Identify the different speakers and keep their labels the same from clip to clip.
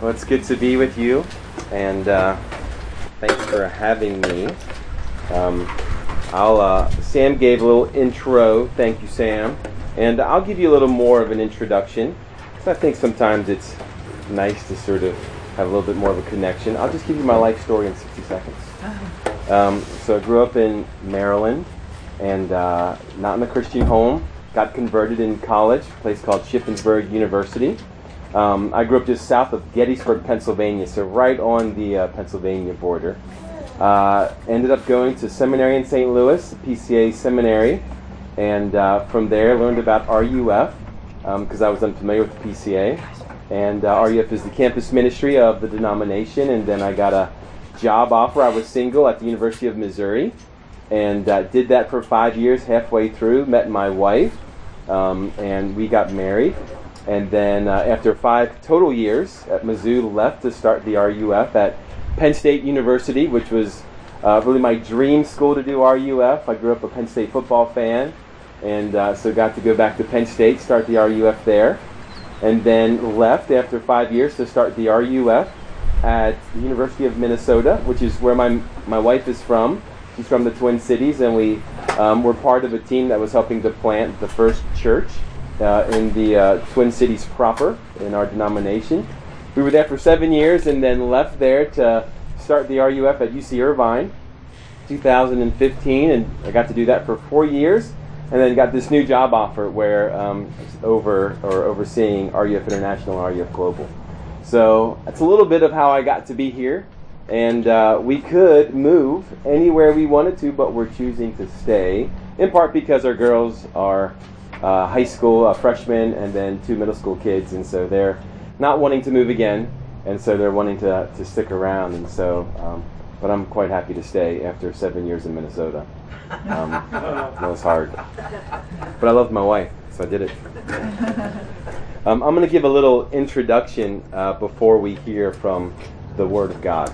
Speaker 1: Well, it's good to be with you, and uh, thanks for having me. Um, I'll, uh, Sam gave a little intro. Thank you, Sam. And I'll give you a little more of an introduction, because I think sometimes it's nice to sort of have a little bit more of a connection. I'll just give you my life story in 60 seconds. Um, so I grew up in Maryland, and uh, not in a Christian home. Got converted in college, a place called Shippensburg University. Um, I grew up just south of Gettysburg, Pennsylvania, so right on the uh, Pennsylvania border. Uh, ended up going to seminary in St. Louis, PCA seminary, and uh, from there learned about RUF because um, I was unfamiliar with the PCA. And uh, RUF is the campus ministry of the denomination, and then I got a job offer. I was single at the University of Missouri, and uh, did that for five years. Halfway through, met my wife, um, and we got married. And then uh, after five total years at Mizzou, left to start the RUF at Penn State University, which was uh, really my dream school to do RUF. I grew up a Penn State football fan, and uh, so got to go back to Penn State, start the RUF there, and then left after five years to start the RUF at the University of Minnesota, which is where my my wife is from. She's from the Twin Cities, and we um, were part of a team that was helping to plant the first church in the uh, Twin Cities proper in our denomination. We were there for seven years and then left there to start the RUF at UC Irvine 2015, and I got to do that for four years. And then got this new job offer where um, over or overseeing RUF International and RUF Global. So that's a little bit of how I got to be here. And uh, we could move anywhere we wanted to, but we're choosing to stay, in part because our girls are uh, high school freshmen and then two middle school kids, and so they're not wanting to move again, and so they're wanting to, to stick around. And so, um, but I'm quite happy to stay after seven years in Minnesota. Um, it was hard, but I loved my wife, so I did it. Um, I'm going to give a little introduction uh, before we hear from the Word of God.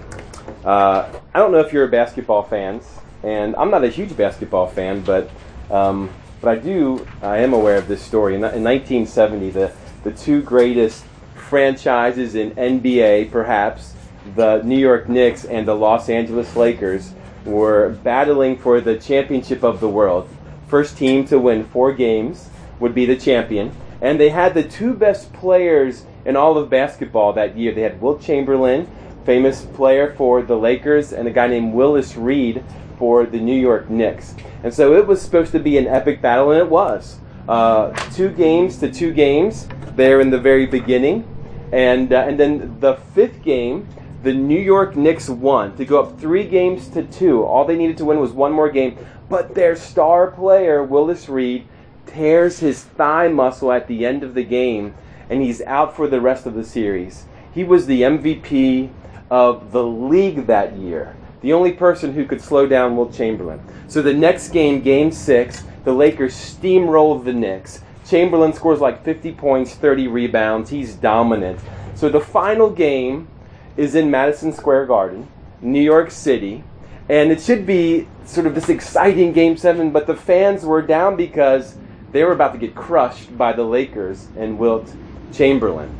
Speaker 1: Uh, I don't know if you're basketball fans, and I'm not a huge basketball fan, but um, but I do I am aware of this story. In, in 1970, the the two greatest franchises in NBA, perhaps the New York Knicks and the Los Angeles Lakers, were battling for the championship of the world. First team to win four games would be the champion and they had the two best players in all of basketball that year. They had Wilt Chamberlain, famous player for the Lakers, and a guy named Willis Reed for the New York Knicks. And so it was supposed to be an epic battle, and it was. Uh, two games to two games there in the very beginning. And, uh, and then the fifth game, the New York Knicks won to go up three games to two. All they needed to win was one more game. But their star player, Willis Reed, tears his thigh muscle at the end of the game, and he's out for the rest of the series. He was the MVP of the league that year, the only person who could slow down Wilt Chamberlain. So the next game, game six, the Lakers steamroll the Knicks. Chamberlain scores like 50 points, 30 rebounds. He's dominant. So the final game is in Madison Square Garden, New York City. And it should be sort of this exciting game seven, but the fans were down because they were about to get crushed by the Lakers and Wilt Chamberlain.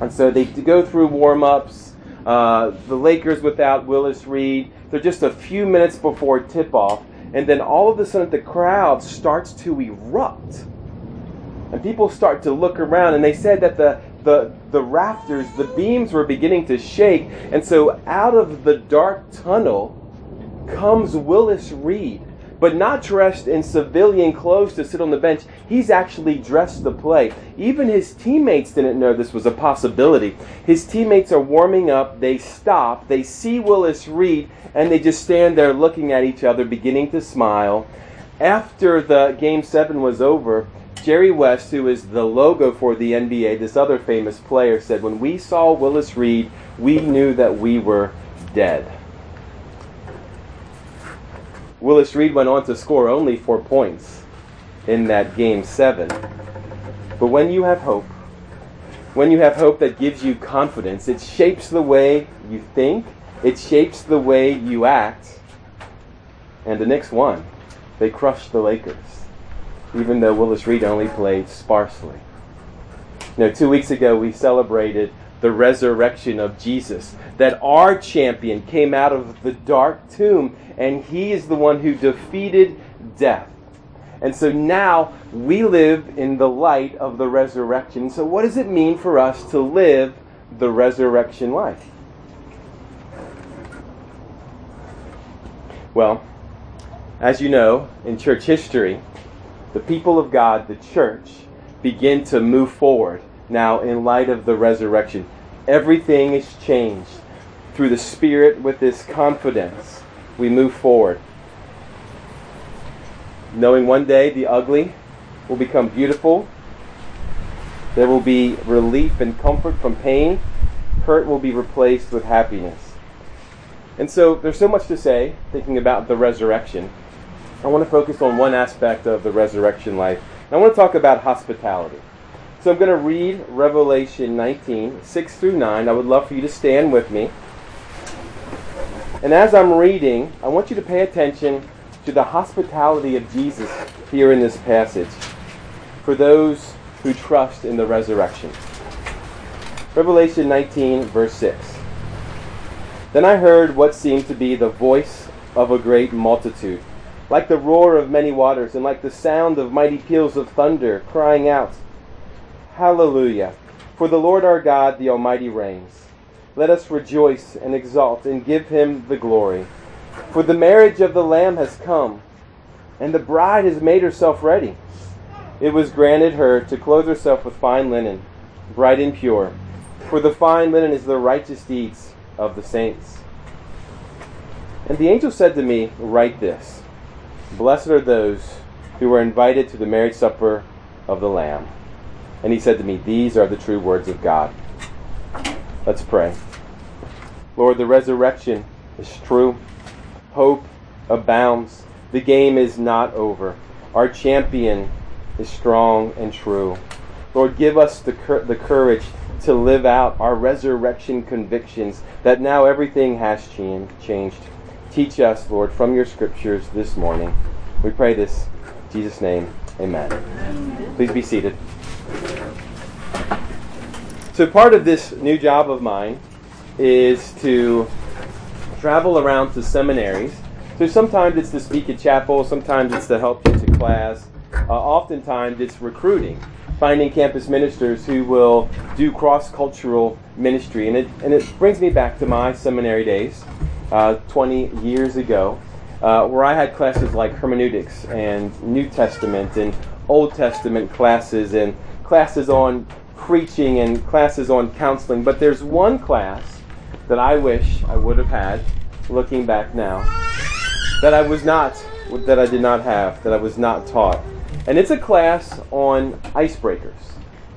Speaker 1: And so they go through warm ups. Uh, the Lakers without Willis Reed. They're just a few minutes before tip off. And then all of a sudden, the crowd starts to erupt. And people start to look around. And they said that the, the, the rafters, the beams were beginning to shake. And so out of the dark tunnel comes Willis Reed but not dressed in civilian clothes to sit on the bench. He's actually dressed to play. Even his teammates didn't know this was a possibility. His teammates are warming up, they stop, they see Willis Reed, and they just stand there looking at each other, beginning to smile. After the game seven was over, Jerry West, who is the logo for the NBA, this other famous player, said, When we saw Willis Reed, we knew that we were dead. Willis Reed went on to score only four points in that game seven. But when you have hope, when you have hope that gives you confidence, it shapes the way you think, it shapes the way you act. And the Knicks won. They crushed the Lakers, even though Willis Reed only played sparsely. You know, two weeks ago we celebrated the resurrection of Jesus. That our champion came out of the dark tomb, and he is the one who defeated death. And so now we live in the light of the resurrection. So, what does it mean for us to live the resurrection life? Well, as you know, in church history, the people of God, the church, begin to move forward now in light of the resurrection. Everything is changed. Through the Spirit, with this confidence, we move forward. Knowing one day the ugly will become beautiful, there will be relief and comfort from pain, hurt will be replaced with happiness. And so there's so much to say thinking about the resurrection. I want to focus on one aspect of the resurrection life. I want to talk about hospitality. So I'm going to read Revelation 19, 6 through 9. I would love for you to stand with me. And as I'm reading, I want you to pay attention to the hospitality of Jesus here in this passage for those who trust in the resurrection. Revelation 19, verse 6. Then I heard what seemed to be the voice of a great multitude like the roar of many waters, and like the sound of mighty peals of thunder, crying out, Hallelujah! For the Lord our God, the Almighty, reigns. Let us rejoice and exult and give him the glory. For the marriage of the Lamb has come, and the bride has made herself ready. It was granted her to clothe herself with fine linen, bright and pure, for the fine linen is the righteous deeds of the saints. And the angel said to me, Write this Blessed are those who are invited to the marriage supper of the Lamb. And he said to me, These are the true words of God. Let's pray. Lord, the resurrection is true. Hope abounds. The game is not over. Our champion is strong and true. Lord, give us the, cur- the courage to live out our resurrection convictions that now everything has changed. Teach us, Lord, from your scriptures this morning. We pray this in Jesus' name. Amen. Please be seated. So, part of this new job of mine is to travel around to seminaries. So, sometimes it's to speak at chapel, sometimes it's to help teach a class. Uh, oftentimes, it's recruiting, finding campus ministers who will do cross cultural ministry. And it, and it brings me back to my seminary days uh, 20 years ago, uh, where I had classes like hermeneutics and New Testament and Old Testament classes and classes on preaching and classes on counseling. But there's one class that I wish I would have had, looking back now, that I was not, that I did not have, that I was not taught. And it's a class on icebreakers.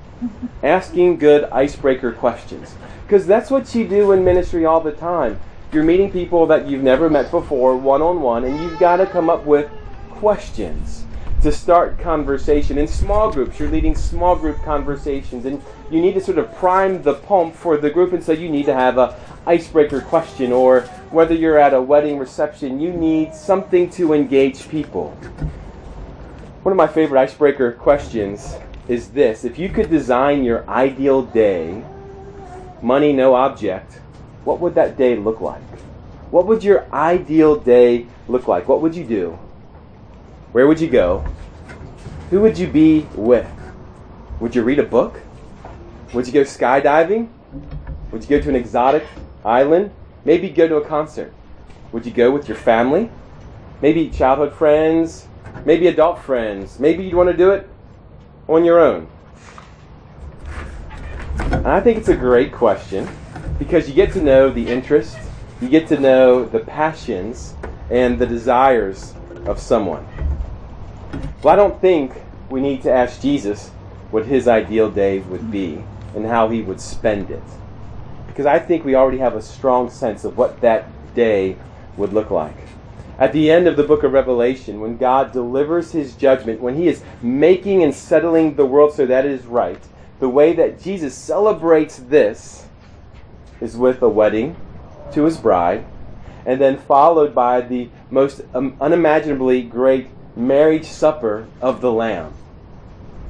Speaker 1: Asking good icebreaker questions. Because that's what you do in ministry all the time. You're meeting people that you've never met before, one on one, and you've got to come up with questions to start conversation. In small groups, you're leading small group conversations, and you need to sort of prime the pump for the group, and so you need to have a icebreaker question, or whether you're at a wedding reception, you need something to engage people. One of my favorite icebreaker questions is this If you could design your ideal day, money no object, what would that day look like? What would your ideal day look like? What would you do? Where would you go? Who would you be with? Would you read a book? Would you go skydiving? Would you go to an exotic island? Maybe go to a concert. Would you go with your family? Maybe childhood friends? Maybe adult friends? Maybe you'd want to do it on your own. And I think it's a great question because you get to know the interests, you get to know the passions and the desires of someone. Well, I don't think we need to ask Jesus what his ideal day would be and how he would spend it. Because I think we already have a strong sense of what that day would look like. At the end of the book of Revelation, when God delivers his judgment, when he is making and settling the world so that it is right, the way that Jesus celebrates this is with a wedding to his bride, and then followed by the most um, unimaginably great marriage supper of the Lamb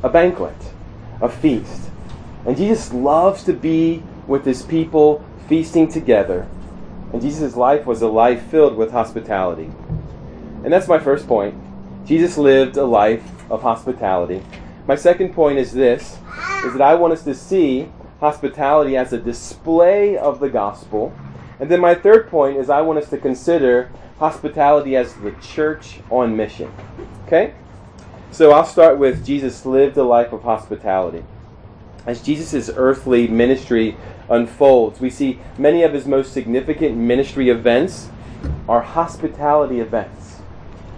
Speaker 1: a banquet, a feast. And Jesus loves to be with his people, feasting together. And Jesus' life was a life filled with hospitality. And that's my first point. Jesus lived a life of hospitality. My second point is this is that I want us to see hospitality as a display of the gospel. And then my third point is I want us to consider hospitality as the church on mission. Okay? So I'll start with Jesus lived a life of hospitality. As Jesus' earthly ministry unfolds, we see many of his most significant ministry events are hospitality events.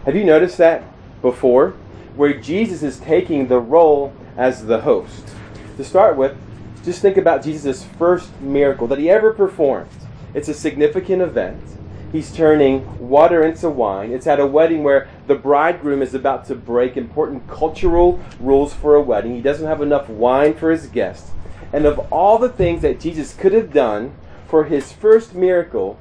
Speaker 1: Have you noticed that before? Where Jesus is taking the role as the host. To start with, just think about Jesus' first miracle that he ever performed. It's a significant event. He's turning water into wine. It's at a wedding where the bridegroom is about to break important cultural rules for a wedding. He doesn't have enough wine for his guests. And of all the things that Jesus could have done for his first miracle,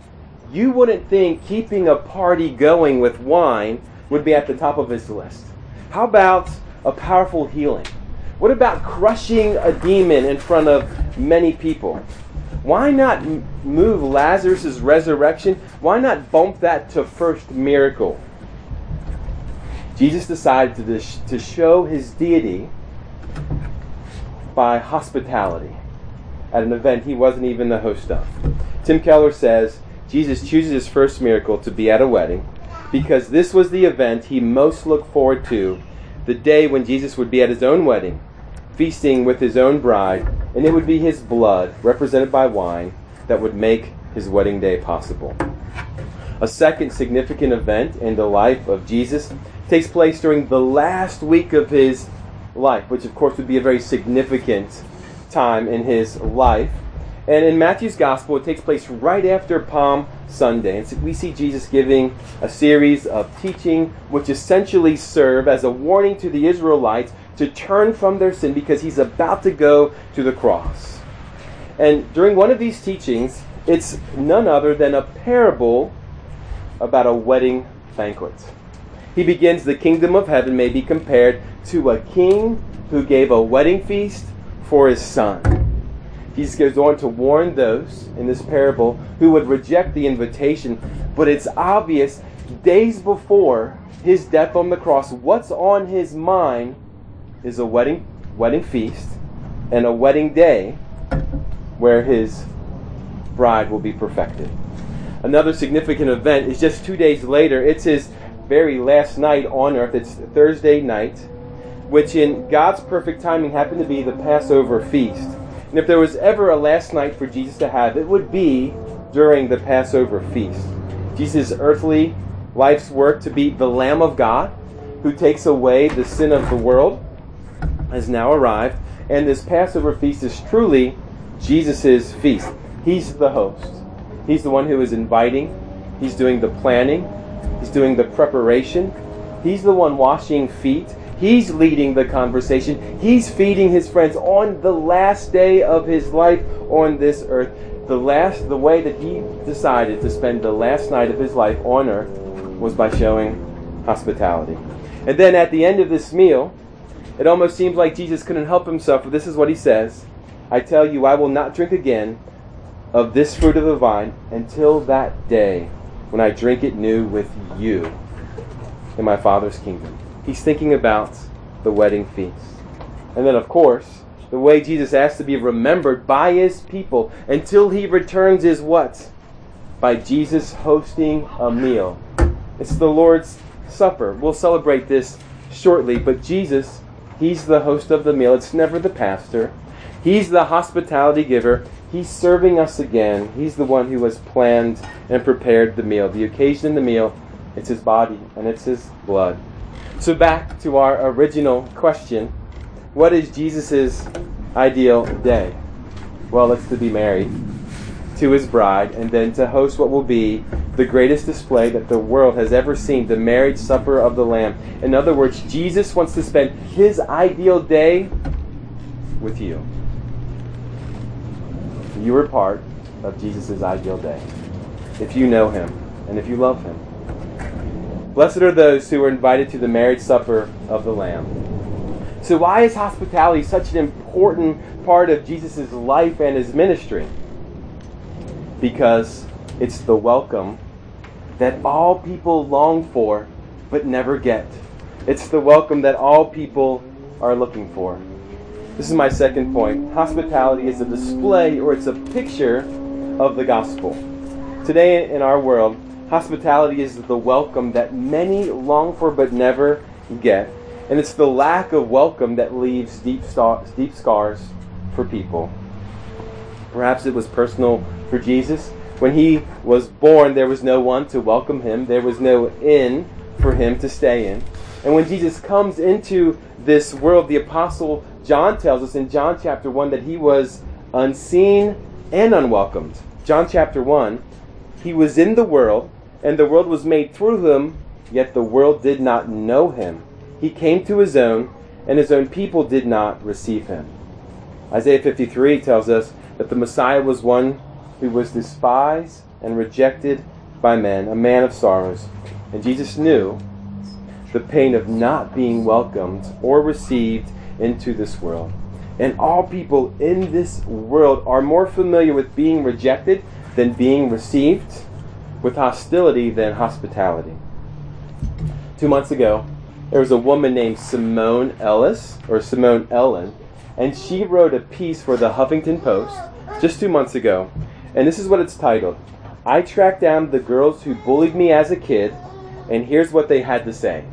Speaker 1: you wouldn't think keeping a party going with wine would be at the top of his list. How about a powerful healing? What about crushing a demon in front of many people? Why not move Lazarus' resurrection? Why not bump that to first miracle? Jesus decided to, to show his deity by hospitality at an event he wasn't even the host of. Tim Keller says Jesus chooses his first miracle to be at a wedding because this was the event he most looked forward to the day when Jesus would be at his own wedding feasting with his own bride, and it would be his blood, represented by wine, that would make his wedding day possible. A second significant event in the life of Jesus takes place during the last week of his life, which of course would be a very significant time in his life. And in Matthew's gospel, it takes place right after Palm Sunday. And so we see Jesus giving a series of teaching which essentially serve as a warning to the Israelites to turn from their sin because he's about to go to the cross. And during one of these teachings, it's none other than a parable about a wedding banquet. He begins the kingdom of heaven may be compared to a king who gave a wedding feast for his son. He goes on to warn those in this parable who would reject the invitation, but it's obvious days before his death on the cross, what's on his mind is a wedding wedding feast and a wedding day where his bride will be perfected. Another significant event is just two days later. It's his very last night on earth. It's Thursday night, which in God's perfect timing happened to be the Passover feast. And if there was ever a last night for Jesus to have, it would be during the Passover feast. Jesus' earthly life's work to be the Lamb of God who takes away the sin of the world has now arrived, and this Passover feast is truly Jesus' feast. He's the host. He's the one who is inviting. He's doing the planning. He's doing the preparation. He's the one washing feet. He's leading the conversation. He's feeding his friends on the last day of his life on this earth. The last the way that he decided to spend the last night of his life on earth was by showing hospitality. And then at the end of this meal, it almost seems like Jesus couldn't help himself, but this is what he says I tell you, I will not drink again of this fruit of the vine until that day when I drink it new with you in my Father's kingdom. He's thinking about the wedding feast. And then, of course, the way Jesus asks to be remembered by his people until he returns is what? By Jesus hosting a meal. It's the Lord's Supper. We'll celebrate this shortly, but Jesus He's the host of the meal. It's never the pastor. He's the hospitality giver. He's serving us again. He's the one who has planned and prepared the meal. The occasion the meal, it's his body and it's his blood. So back to our original question. What is Jesus' ideal day? Well, it's to be married to his bride and then to host what will be the greatest display that the world has ever seen the marriage supper of the Lamb. In other words, Jesus wants to spend his ideal day with you. You are part of Jesus' ideal day if you know him and if you love him. Blessed are those who are invited to the marriage supper of the Lamb. So, why is hospitality such an important part of Jesus' life and his ministry because it's the welcome that all people long for but never get. It's the welcome that all people are looking for. This is my second point. Hospitality is a display or it's a picture of the gospel. Today in our world, hospitality is the welcome that many long for but never get. And it's the lack of welcome that leaves deep, deep scars for people. Perhaps it was personal for Jesus. When he was born, there was no one to welcome him, there was no inn for him to stay in. And when Jesus comes into this world, the Apostle John tells us in John chapter 1 that he was unseen and unwelcomed. John chapter 1 He was in the world, and the world was made through him, yet the world did not know him. He came to his own, and his own people did not receive him. Isaiah 53 tells us that the Messiah was one who was despised and rejected by men, a man of sorrows. And Jesus knew the pain of not being welcomed or received into this world. And all people in this world are more familiar with being rejected than being received, with hostility than hospitality. Two months ago, there was a woman named Simone Ellis, or Simone Ellin, and she wrote a piece for the Huffington Post just two months ago. And this is what it's titled I tracked down the girls who bullied me as a kid, and here's what they had to say.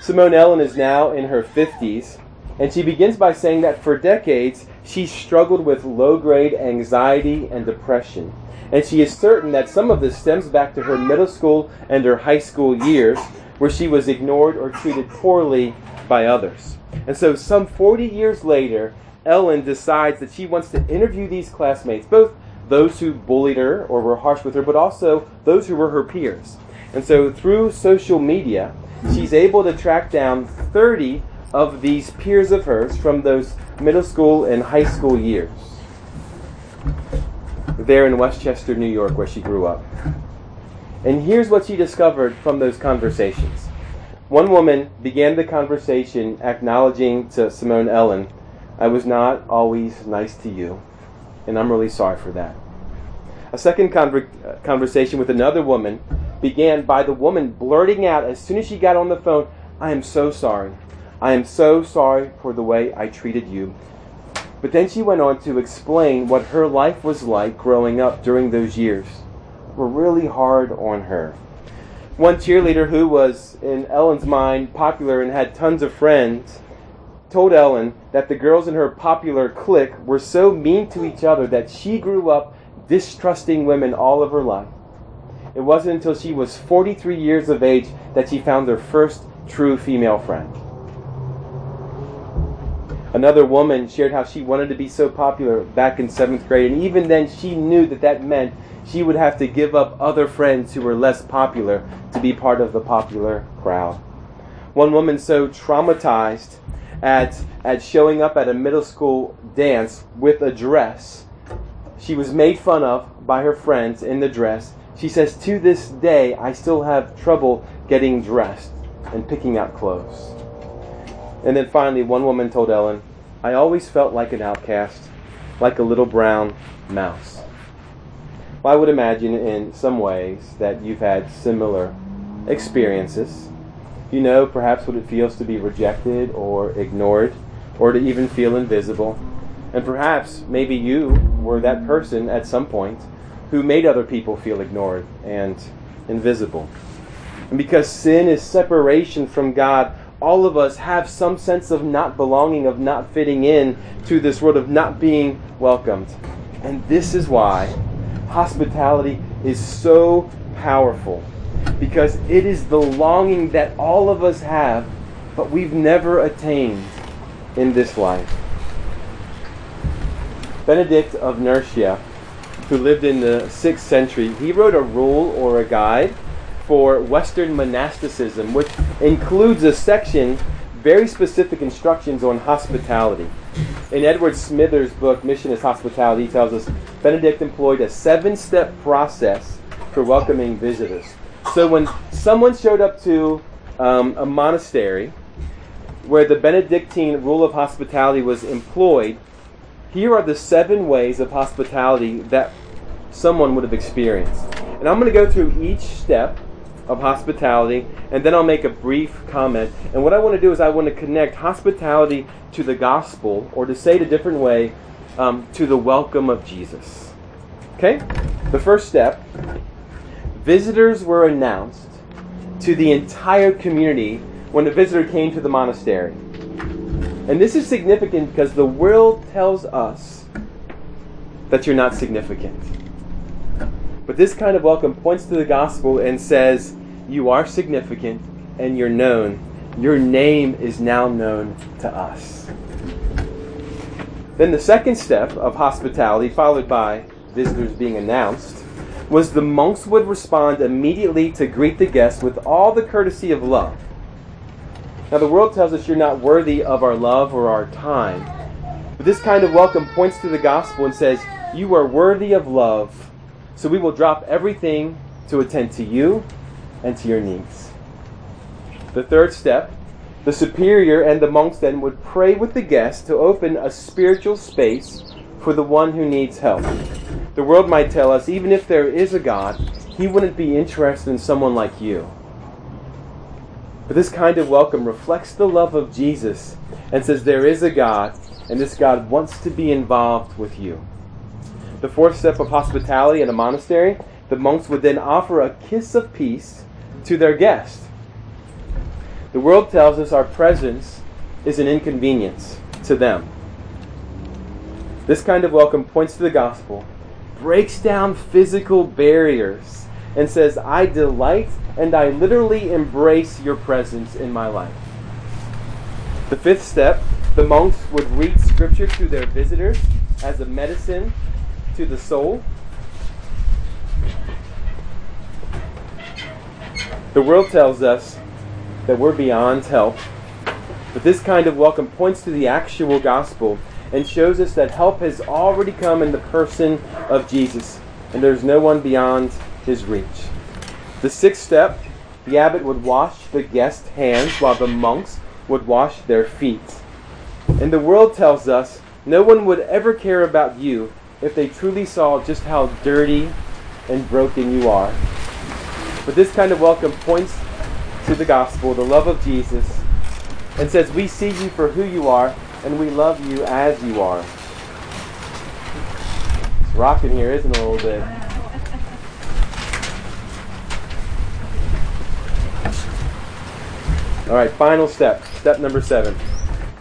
Speaker 1: Simone Ellin is now in her 50s, and she begins by saying that for decades she struggled with low grade anxiety and depression. And she is certain that some of this stems back to her middle school and her high school years, where she was ignored or treated poorly by others. And so, some 40 years later, Ellin decides that she wants to interview these classmates, both those who bullied her or were harsh with her, but also those who were her peers. And so, through social media, she's able to track down 30 of these peers of hers from those middle school and high school years. There in Westchester, New York, where she grew up. And here's what she discovered from those conversations. One woman began the conversation acknowledging to Simone Ellin, I was not always nice to you, and I'm really sorry for that. A second conver- uh, conversation with another woman began by the woman blurting out as soon as she got on the phone, I am so sorry. I am so sorry for the way I treated you. But then she went on to explain what her life was like growing up during those years. Were really hard on her. One cheerleader who was, in Ellin's mind, popular and had tons of friends told Ellin that the girls in her popular clique were so mean to each other that she grew up distrusting women all of her life. It wasn't until she was 43 years of age that she found her first true female friend. Another woman shared how she wanted to be so popular back in seventh grade, and even then she knew that that meant she would have to give up other friends who were less popular to be part of the popular crowd. One woman so traumatized at, at showing up at a middle school dance with a dress, she was made fun of by her friends in the dress she says, To this day, I still have trouble getting dressed and picking out clothes. And then finally, one woman told Ellin, I always felt like an outcast, like a little brown mouse. Well, I would imagine in some ways that you've had similar experiences. You know perhaps what it feels to be rejected or ignored or to even feel invisible. And perhaps maybe you were that person at some point who made other people feel ignored and invisible. And because sin is separation from God, all of us have some sense of not belonging, of not fitting in to this world, of not being welcomed. And this is why hospitality is so powerful. Because it is the longing that all of us have, but we've never attained in this life. Benedict of Nursia who lived in the 6th century, he wrote a rule or a guide for Western monasticism, which includes a section very specific instructions on hospitality. In Edward Smither's book, Mission as Hospitality, he tells us Benedict employed a seven step process for welcoming visitors. So when someone showed up to um, a monastery, where the Benedictine rule of hospitality was employed, here are the seven ways of hospitality that someone would have experienced. And I'm going to go through each step of hospitality, and then I'll make a brief comment. And what I want to do is I want to connect hospitality to the gospel, or to say it a different way, um, to the welcome of Jesus. Okay? The first step visitors were announced to the entire community when a visitor came to the monastery. And this is significant because the world tells us that you're not significant. But this kind of welcome points to the gospel and says, You are significant and you're known. Your name is now known to us. Then the second step of hospitality, followed by visitors being announced, was the monks would respond immediately to greet the guests with all the courtesy of love. Now, the world tells us you're not worthy of our love or our time. But this kind of welcome points to the gospel and says, You are worthy of love, so we will drop everything to attend to you and to your needs. The third step the superior and the monks then would pray with the guests to open a spiritual space for the one who needs help. The world might tell us, even if there is a God, he wouldn't be interested in someone like you. But this kind of welcome reflects the love of Jesus and says there is a God, and this God wants to be involved with you. The fourth step of hospitality in a monastery, the monks would then offer a kiss of peace to their guest. The world tells us our presence is an inconvenience to them. This kind of welcome points to the gospel, breaks down physical barriers, and says, I delight and I literally embrace your presence in my life. The fifth step the monks would read scripture to their visitors as a medicine to the soul. The world tells us that we're beyond help. But this kind of welcome points to the actual gospel and shows us that help has already come in the person of Jesus, and there's no one beyond his reach. The sixth step the abbot would wash the guest's hands while the monks would wash their feet. And the world tells us no one would ever care about you if they truly saw just how dirty and broken you are. But this kind of welcome points to the gospel, the love of Jesus, and says, We see you for who you are, and we love you as you are. It's rocking here, isn't it, a little bit? All right, final step. Step number seven.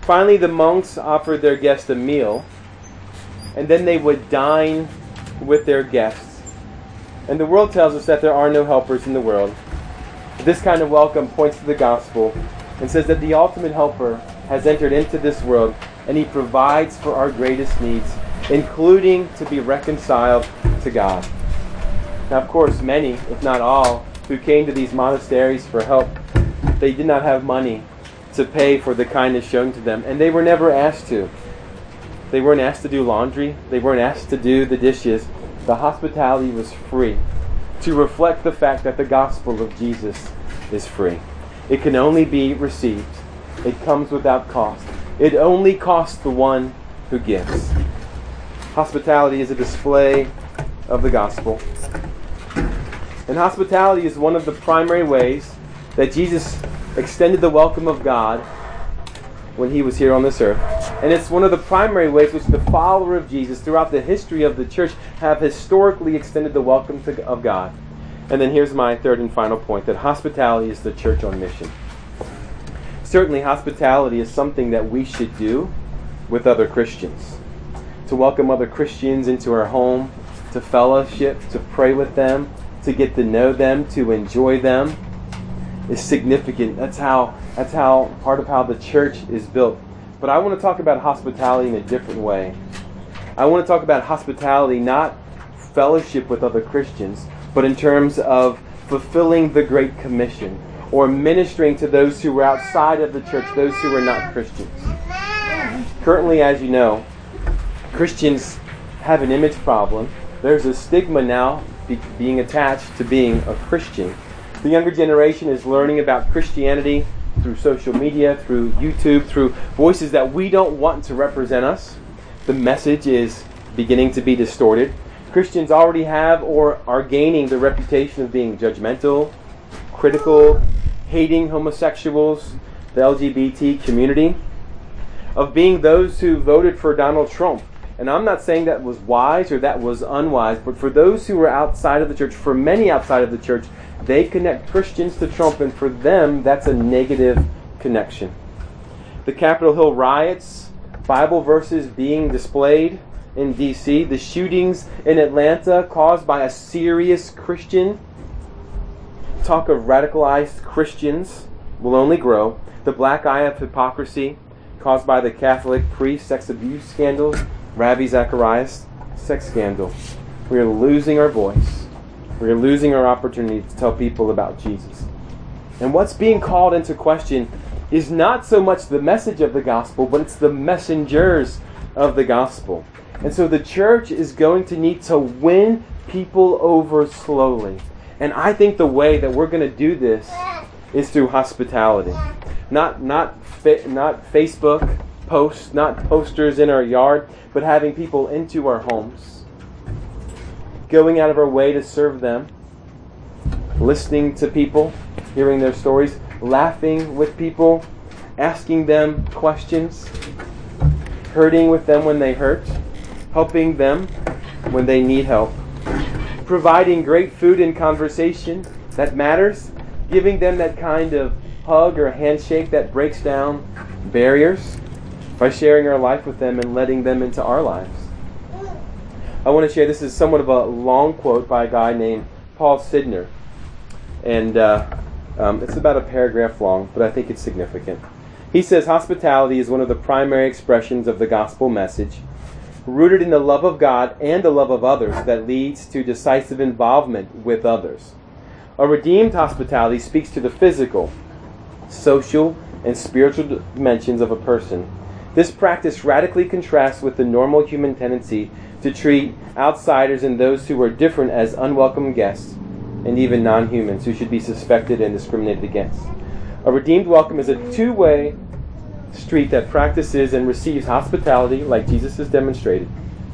Speaker 1: Finally, the monks offered their guests a meal, and then they would dine with their guests. And the world tells us that there are no helpers in the world. This kind of welcome points to the gospel and says that the ultimate helper has entered into this world and he provides for our greatest needs, including to be reconciled to God. Now, of course, many, if not all, who came to these monasteries for help, they did not have money to pay for the kindness shown to them, and they were never asked to. They weren't asked to do laundry, they weren't asked to do the dishes. The hospitality was free to reflect the fact that the gospel of Jesus is free. It can only be received, it comes without cost. It only costs the one who gives. Hospitality is a display of the gospel. And hospitality is one of the primary ways that Jesus extended the welcome of God when he was here on this earth. And it's one of the primary ways which the follower of Jesus throughout the history of the church have historically extended the welcome to, of God. And then here's my third and final point that hospitality is the church on mission. Certainly, hospitality is something that we should do with other Christians. To welcome other Christians into our home, to fellowship, to pray with them, to get to know them, to enjoy them is significant. That's how that's how part of how the church is built. But I want to talk about hospitality in a different way. I want to talk about hospitality not fellowship with other Christians, but in terms of fulfilling the Great Commission or ministering to those who were outside of the church, those who were not Christians. Currently, as you know, Christians have an image problem. There's a stigma now be, being attached to being a Christian. The younger generation is learning about Christianity through social media, through YouTube, through voices that we don't want to represent us. The message is beginning to be distorted. Christians already have or are gaining the reputation of being judgmental, critical, hating homosexuals, the LGBT community, of being those who voted for Donald Trump. And I'm not saying that was wise or that was unwise, but for those who were outside of the church, for many outside of the church, they connect Christians to Trump, and for them, that's a negative connection. The Capitol Hill riots, Bible verses being displayed in D.C., the shootings in Atlanta caused by a serious Christian, talk of radicalized Christians will only grow. The black eye of hypocrisy caused by the Catholic priest sex abuse scandal, Ravi Zacharias sex scandal. We are losing our voice. We are losing our opportunity to tell people about Jesus. And what's being called into question is not so much the message of the gospel, but it's the messengers of the gospel. And so the church is going to need to win people over slowly. And I think the way that we're going to do this is through hospitality. Not not not Facebook posts, not posters in our yard, but having people into our homes going out of our way to serve them, listening to people, hearing their stories, laughing with people, asking them questions, hurting with them when they hurt, helping them when they need help, providing great food and conversation that matters, giving them that kind of hug or handshake that breaks down barriers by sharing our life with them and letting them into our lives. I want to share this is somewhat of a long quote by a guy named Paul Sidner. And uh, um, it's about a paragraph long, but I think it's significant. He says hospitality is one of the primary expressions of the gospel message, rooted in the love of God and the love of others that leads to decisive involvement with others. A redeemed hospitality speaks to the physical, social, and spiritual dimensions of a person. This practice radically contrasts with the normal human tendency to treat outsiders and those who are different as unwelcome guests and even non humans who should be suspected and discriminated against. A redeemed welcome is a two way street that practices and receives hospitality like Jesus has demonstrated.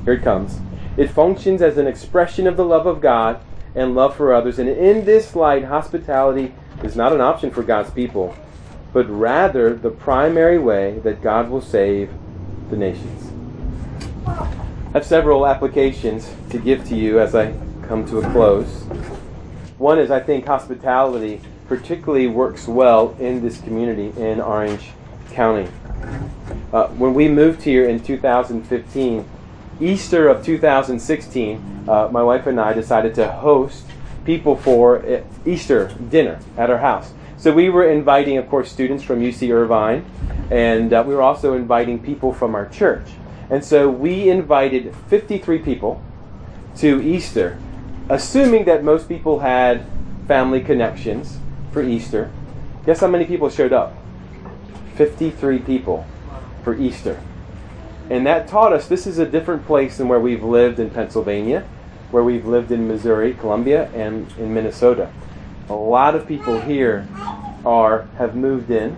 Speaker 1: Here it comes. It functions as an expression of the love of God and love for others, and in this light, hospitality is not an option for God's people, but rather the primary way that God will save the nations I have several applications to give to you as I come to a close. One is I think hospitality particularly works well in this community in Orange County. Uh, when we moved here in 2015, Easter of 2016, uh, my wife and I decided to host people for uh, Easter dinner at our house. So we were inviting, of course, students from UC Irvine, and uh, we were also inviting people from our church. And so we invited 53 people to Easter, assuming that most people had family connections for Easter. Guess how many people showed up? 53 people for Easter. And that taught us this is a different place than where we've lived in Pennsylvania, where we've lived in Missouri, Columbia, and in Minnesota. A lot of people here are have moved in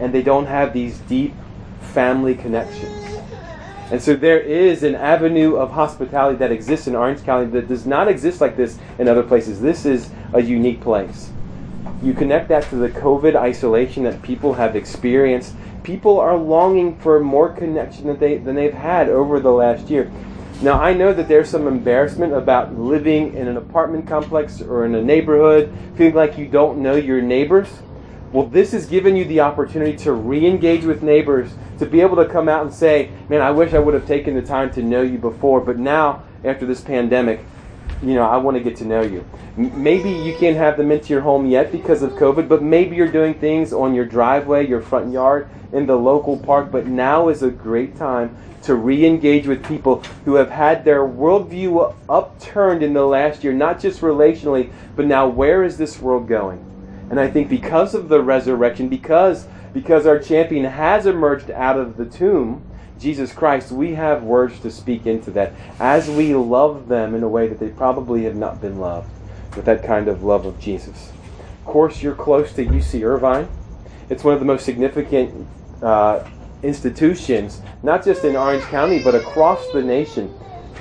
Speaker 1: and they don't have these deep family connections. And so there is an avenue of hospitality that exists in Orange County that does not exist like this in other places. This is a unique place. You connect that to the COVID isolation that people have experienced. People are longing for more connection than, they, than they've had over the last year. Now, I know that there's some embarrassment about living in an apartment complex or in a neighborhood, feeling like you don't know your neighbors. Well, this has given you the opportunity to re engage with neighbors, to be able to come out and say, Man, I wish I would have taken the time to know you before, but now, after this pandemic, you know, I want to get to know you. Maybe you can't have them into your home yet because of COVID, but maybe you're doing things on your driveway, your front yard, in the local park. But now is a great time to re engage with people who have had their worldview upturned in the last year, not just relationally, but now where is this world going? And I think because of the resurrection, because because our champion has emerged out of the tomb, Jesus Christ, we have words to speak into that as we love them in a way that they probably have not been loved with that kind of love of Jesus. Of course, you're close to UC Irvine. It's one of the most significant uh, institutions, not just in Orange County, but across the nation.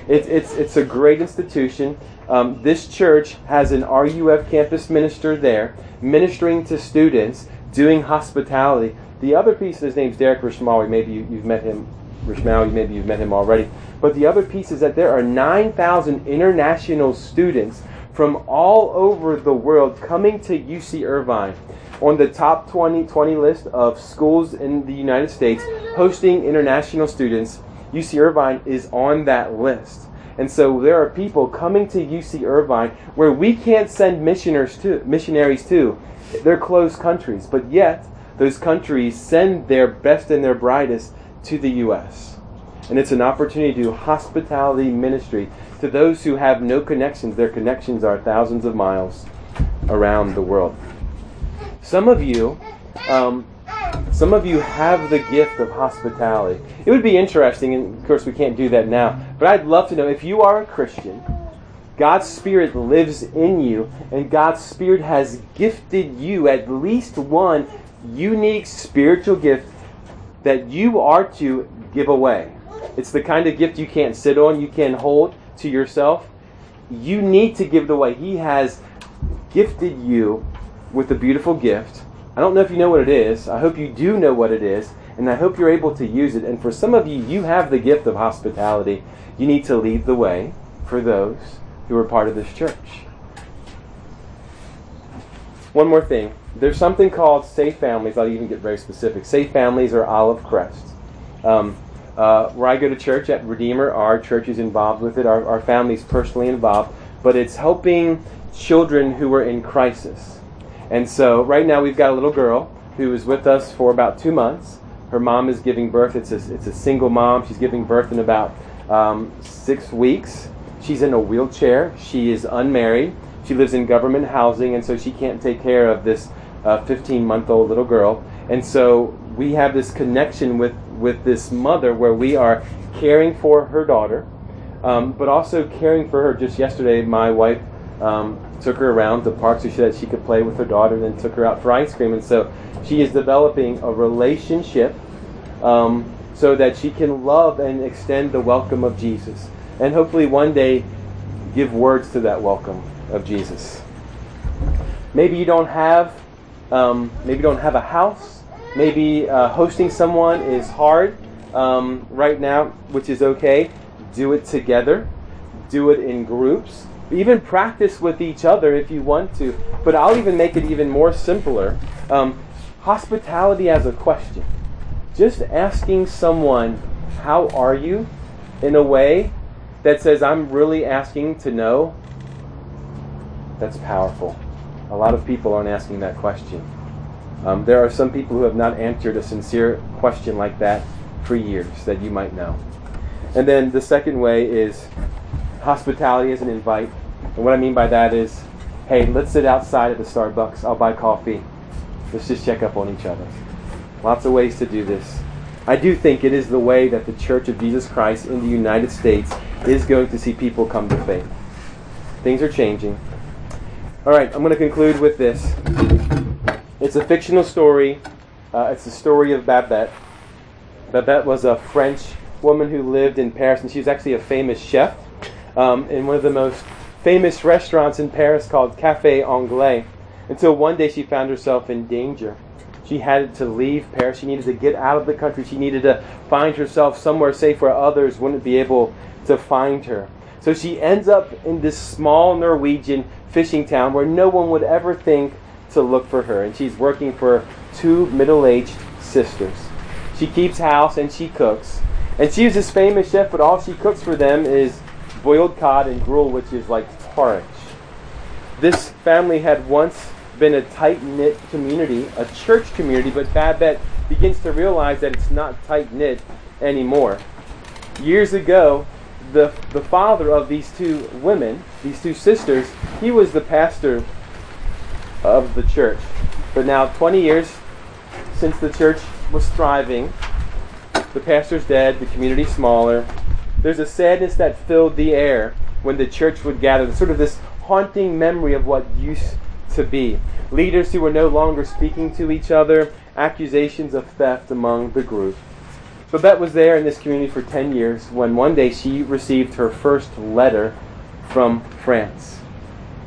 Speaker 1: It, it's, it's a great institution. Um, this church has an RUF campus minister there, ministering to students, doing hospitality. The other piece, his name's Derek Rishmawy. Maybe you, you've met him, Rishmawy, maybe you've met him already. But the other piece is that there are 9,000 international students from all over the world coming to UC Irvine on the top 20, 20 list of schools in the United States hosting international students. UC Irvine is on that list. And so there are people coming to UC Irvine where we can't send missionaries to, missionaries to. They're closed countries, but yet those countries send their best and their brightest to the U.S. And it's an opportunity to do hospitality ministry to those who have no connections. Their connections are thousands of miles around the world. Some of you, um, some of you have the gift of hospitality. It would be interesting, and of course we can't do that now, but I'd love to know if you are a Christian, God's Spirit lives in you, and God's Spirit has gifted you at least one unique spiritual gift that you are to give away. It's the kind of gift you can't sit on, you can't hold to yourself. You need to give it away. He has gifted you with a beautiful gift. I don't know if you know what it is. I hope you do know what it is, and I hope you're able to use it. And for some of you, you have the gift of hospitality. You need to lead the way for those who are part of this church. One more thing. There's something called Safe Families. I'll even get very specific. Safe Families or Olive Crest. Um, uh, where I go to church at Redeemer, our church is involved with it. Our, our family's personally involved. But it's helping children who are in crisis. And so right now we've got a little girl who is with us for about two months. Her mom is giving birth. It's a, it's a single mom. She's giving birth in about um, six weeks. She's in a wheelchair. She is unmarried. She lives in government housing, and so she can't take care of this 15 uh, month old little girl. And so we have this connection with, with this mother where we are caring for her daughter, um, but also caring for her. Just yesterday, my wife um, took her around the park so that she could play with her daughter, and then took her out for ice cream. And so she is developing a relationship um, so that she can love and extend the welcome of Jesus. And hopefully one day give words to that welcome of Jesus. Maybe you don't have um, maybe don't have a house. Maybe uh, hosting someone is hard um, right now, which is okay. Do it together. Do it in groups. Even practice with each other if you want to. But I'll even make it even more simpler. Um, hospitality as a question. Just asking someone, "How are you?" in a way that says, "I'm really asking to know." That's powerful. A lot of people aren't asking that question. Um, there are some people who have not answered a sincere question like that for years that you might know. And then the second way is hospitality as an invite. And what I mean by that is, hey, let's sit outside at the Starbucks. I'll buy coffee. Let's just check up on each other. Lots of ways to do this. I do think it is the way that the Church of Jesus Christ in the United States is going to see people come to faith. Things are changing. All right, I'm going to conclude with this. It's a fictional story. Uh, it's the story of Babette. Babette was a French woman who lived in Paris, and she was actually a famous chef um, in one of the most famous restaurants in Paris called Cafe Anglais. Until one day she found herself in danger. She had to leave Paris. She needed to get out of the country. She needed to find herself somewhere safe where others wouldn't be able to find her. So she ends up in this small Norwegian fishing town where no one would ever think to look for her. And she's working for two middle aged sisters. She keeps house and she cooks. And she's this famous chef, but all she cooks for them is boiled cod and gruel, which is like porridge. This family had once been a tight knit community, a church community, but Babette begins to realize that it's not tight knit anymore. Years ago, the, the father of these two women, these two sisters, he was the pastor of the church. But now, 20 years since the church was thriving, the pastor's dead, the community's smaller. There's a sadness that filled the air when the church would gather, sort of this haunting memory of what used to be. Leaders who were no longer speaking to each other, accusations of theft among the group. Babette was there in this community for 10 years when one day she received her first letter from France.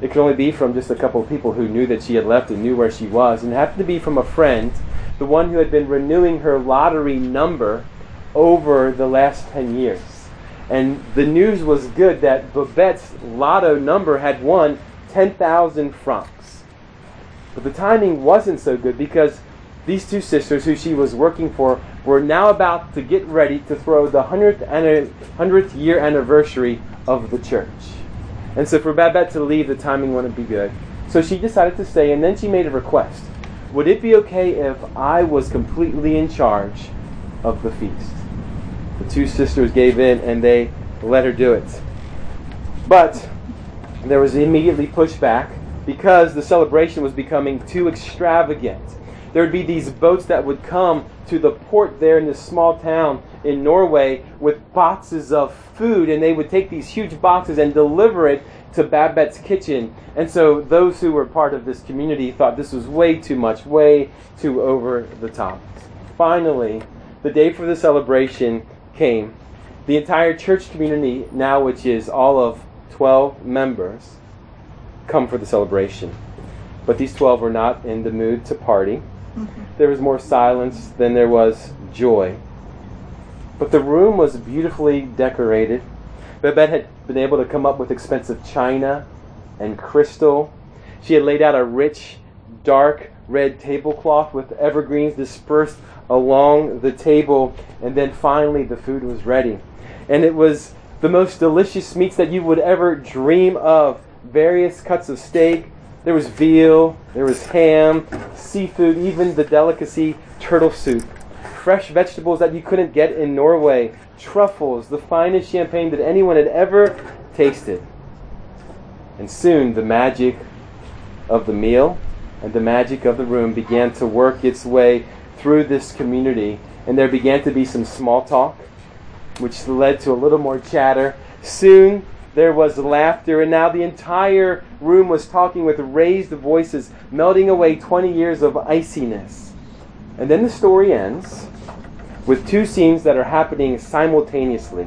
Speaker 1: It could only be from just a couple of people who knew that she had left and knew where she was, and it happened to be from a friend, the one who had been renewing her lottery number over the last 10 years. And the news was good that Babette's lotto number had won 10,000 francs. But the timing wasn't so good because these two sisters, who she was working for, were now about to get ready to throw the 100th, 100th year anniversary of the church. And so for Babette to leave, the timing wouldn't be good. So she decided to stay, and then she made a request. Would it be okay if I was completely in charge of the feast? The two sisters gave in, and they let her do it. But there was immediately pushback because the celebration was becoming too extravagant there would be these boats that would come to the port there in this small town in Norway with boxes of food, and they would take these huge boxes and deliver it to Babette's kitchen. And so those who were part of this community thought this was way too much, way too over the top. Finally, the day for the celebration came. The entire church community, now which is all of 12 members, come for the celebration. But these 12 were not in the mood to party there was more silence than there was joy. But the room was beautifully decorated. Babette had been able to come up with expensive china and crystal. She had laid out a rich, dark red tablecloth with evergreens dispersed along the table, and then finally the food was ready. And it was the most delicious meats that you would ever dream of various cuts of steak, there was veal, there was ham, seafood, even the delicacy turtle soup. Fresh vegetables that you couldn't get in Norway, truffles, the finest champagne that anyone had ever tasted. And soon the magic of the meal and the magic of the room began to work its way through this community. And there began to be some small talk, which led to a little more chatter. Soon there was laughter, and now the entire room was talking with raised voices, melting away 20 years of iciness. And then the story ends with two scenes that are happening simultaneously.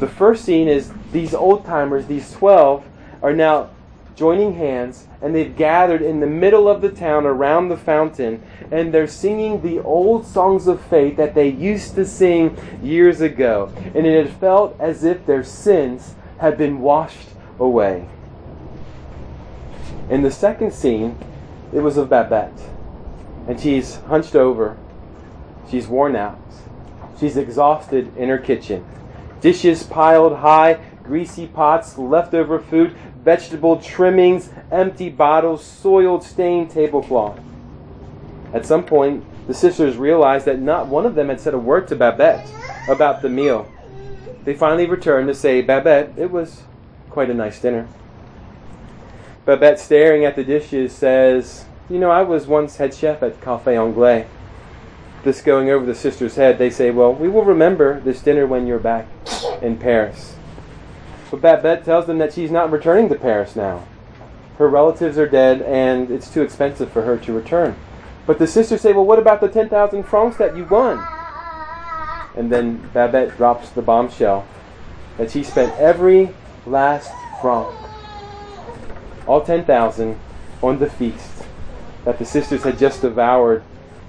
Speaker 1: The first scene is these old timers, these 12, are now joining hands and they've gathered in the middle of the town around the fountain and they're singing the old songs of faith that they used to sing years ago. And it had felt as if their sins had been washed away. In the second scene, it was of Babette. And she's hunched over. She's worn out. She's exhausted in her kitchen. Dishes piled high, greasy pots, leftover food, vegetable trimmings, empty bottles, soiled, stained tablecloth. At some point, the sisters realized that not one of them had said a word to Babette about the meal. They finally returned to say, Babette, it was quite a nice dinner. Babette, staring at the dishes, says, You know, I was once head chef at Cafe Anglais. This going over the sister's head, they say, Well, we will remember this dinner when you're back in Paris. But Babette tells them that she's not returning to Paris now. Her relatives are dead, and it's too expensive for her to return. But the sisters say, Well, what about the 10,000 francs that you won? And then Babette drops the bombshell that she spent every last franc, all 10,000, on the feast that the sisters had just devoured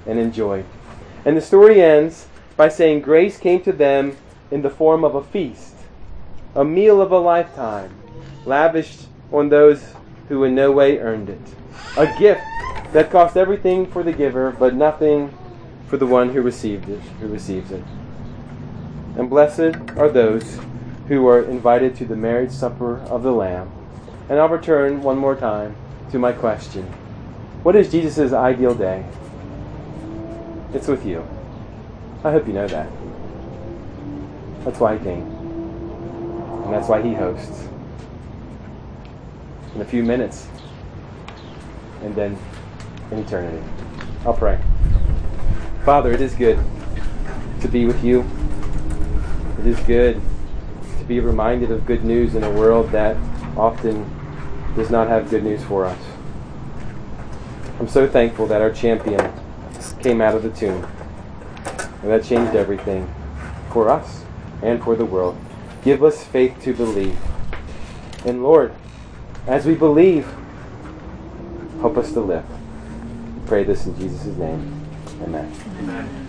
Speaker 1: and enjoyed. And the story ends by saying grace came to them in the form of a feast, a meal of a lifetime, lavished on those who in no way earned it. A gift that cost everything for the giver, but nothing for the one who received it, who receives it. And blessed are those who are invited to the marriage supper of the Lamb. And I'll return one more time to my question What is Jesus' ideal day? It's with you. I hope you know that. That's why he came. And that's why he hosts. In a few minutes. And then in eternity. I'll pray. Father, it is good to be with you. It is good to be reminded of good news in a world that often does not have good news for us. I'm so thankful that our champion came out of the tomb. And that changed everything for us and for the world. Give us faith to believe. And Lord, as we believe, help us to live. Pray this in Jesus' name. Amen.
Speaker 2: Amen.